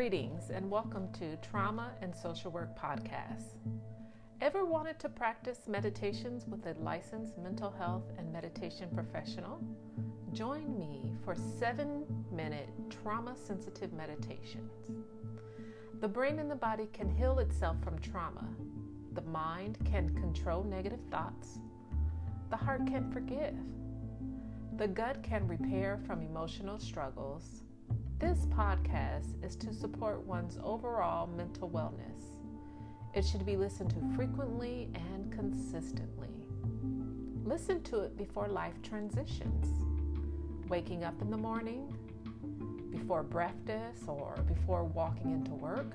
Greetings and welcome to Trauma and Social Work Podcast. Ever wanted to practice meditations with a licensed mental health and meditation professional? Join me for seven minute trauma sensitive meditations. The brain and the body can heal itself from trauma. The mind can control negative thoughts. The heart can forgive. The gut can repair from emotional struggles. This podcast is to support one's overall mental wellness. It should be listened to frequently and consistently. Listen to it before life transitions. Waking up in the morning, before breakfast, or before walking into work,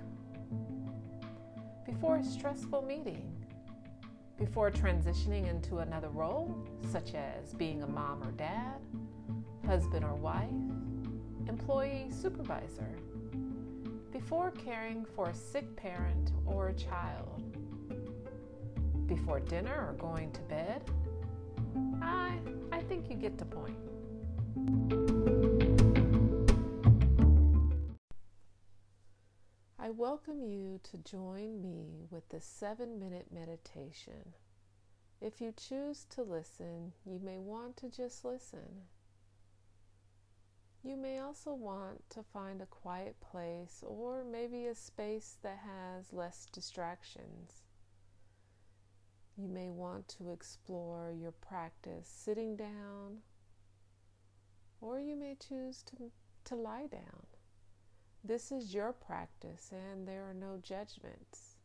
before a stressful meeting, before transitioning into another role, such as being a mom or dad, husband or wife, employee, supervisor, before caring for a sick parent or a child, before dinner or going to bed. I, I think you get the point. I welcome you to join me with the seven minute meditation. If you choose to listen, you may want to just listen. You may also want to find a quiet place or maybe a space that has less distractions. You may want to explore your practice sitting down, or you may choose to, to lie down. This is your practice, and there are no judgments.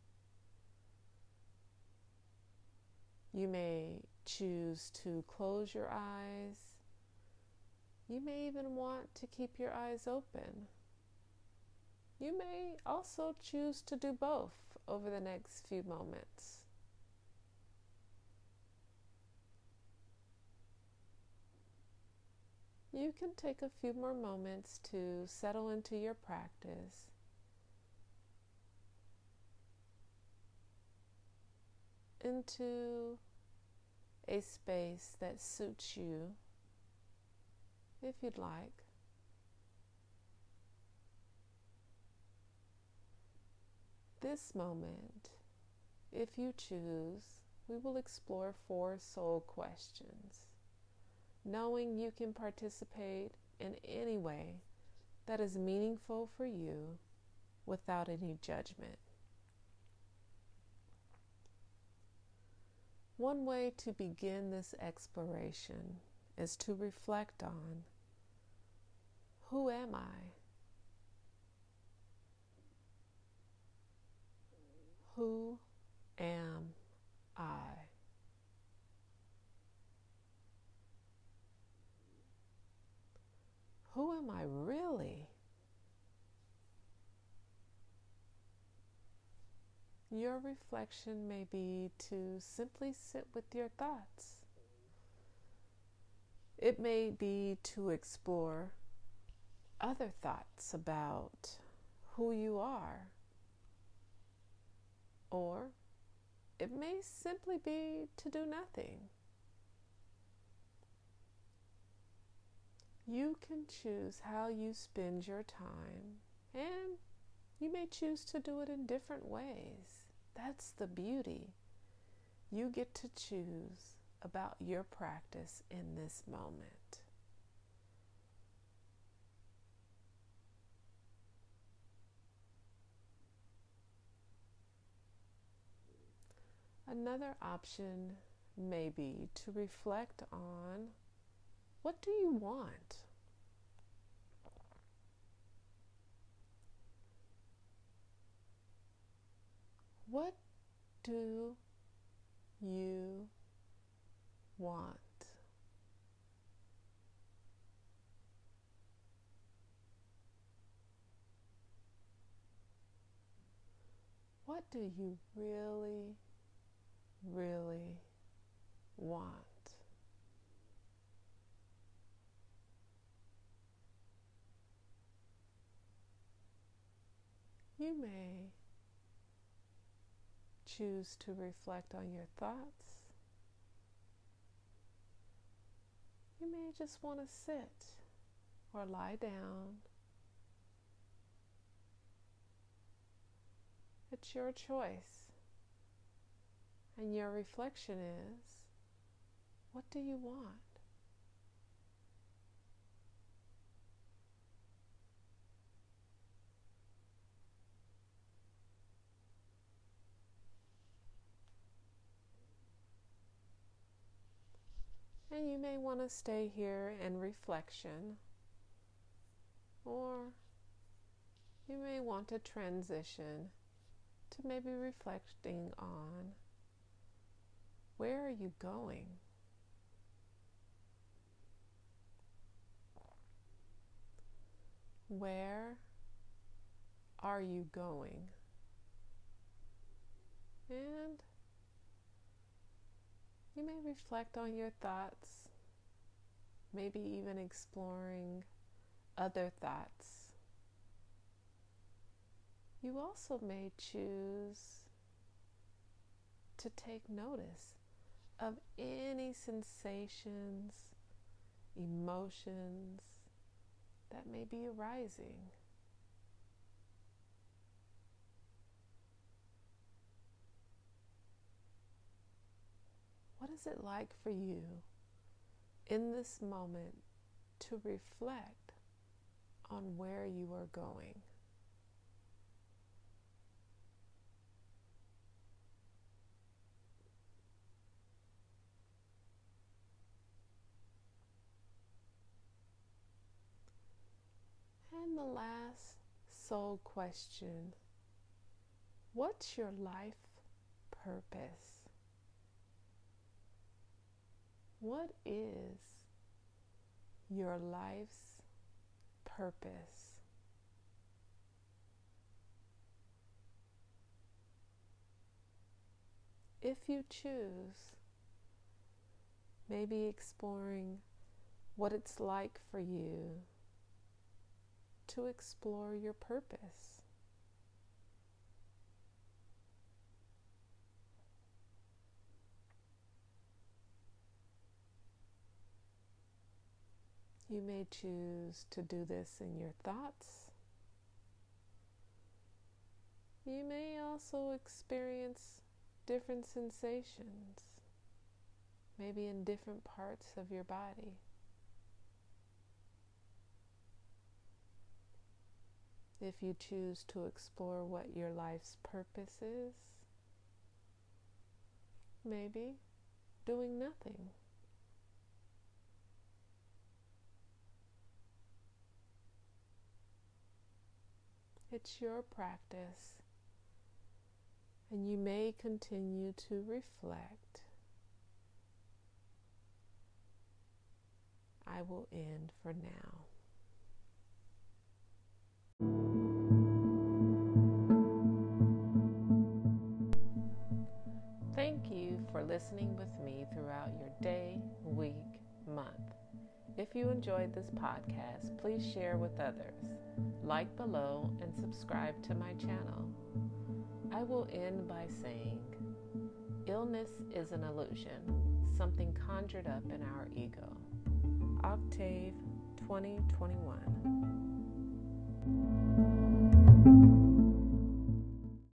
You may choose to close your eyes you may even want to keep your eyes open. You may also choose to do both over the next few moments. You can take a few more moments to settle into your practice. Into a space that suits you if you'd like. This moment, if you choose, we will explore four soul questions, knowing you can participate in any way that is meaningful for you without any judgment. One way to begin this exploration is to reflect on who am I? Who am I? Who am I really? Your reflection may be to simply sit with your thoughts. It may be to explore other thoughts about who you are, or it may simply be to do nothing. You can choose how you spend your time, and you may choose to do it in different ways. That's the beauty. You get to choose about your practice in this moment. Another option may be to reflect on what do you want? What do you want. What do you really, really want? You may choose to reflect on your thoughts just want to sit or lie down. It's your choice. And your reflection is what do you want? You may want to stay here in reflection, or you may want to transition to maybe reflecting on where are you going? Where are you going? And you may reflect on your thoughts, maybe even exploring other thoughts. You also may choose to take notice of any sensations, emotions that may be arising. Is it like for you in this moment to reflect on where you are going? And the last soul question What's your life purpose? What is your life's purpose? If you choose, maybe exploring what it's like for you to explore your purpose. You may choose to do this in your thoughts. You may also experience different sensations, maybe in different parts of your body. If you choose to explore what your life's purpose is, maybe doing nothing. It's your practice, and you may continue to reflect. I will end for now. Thank you for listening with me throughout your day, week. If you enjoyed this podcast, please share with others, like below, and subscribe to my channel. I will end by saying illness is an illusion, something conjured up in our ego. Octave 2021.